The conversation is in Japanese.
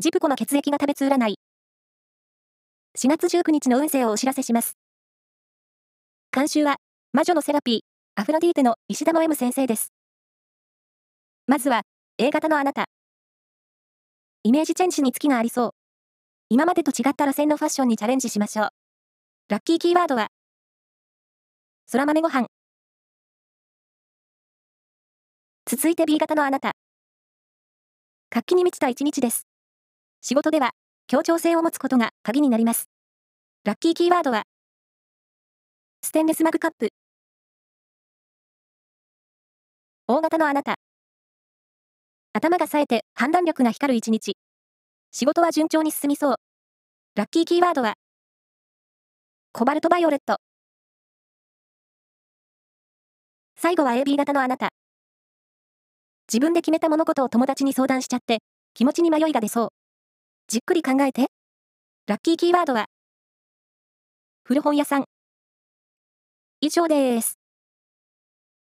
ジプコの血液が食べつ占い。4月19日の運勢をお知らせします。監修は、魔女のセラピー、アフロディーテの石田の M 先生です。まずは、A 型のあなた。イメージチェンジに月がありそう。今までと違った路線のファッションにチャレンジしましょう。ラッキーキーワードは、空豆ご飯。続いて B 型のあなた。活気に満ちた一日です。仕事では、協調性を持つことが鍵になります。ラッキーキーワードは、ステンレスマグカップ。大型のあなた。頭が冴えて判断力が光る一日。仕事は順調に進みそう。ラッキーキーワードは、コバルトバイオレット。最後は AB 型のあなた。自分で決めた物事を友達に相談しちゃって、気持ちに迷いが出そう。じっくり考えて。ラッキーキーワードは、古本屋さん。以上です。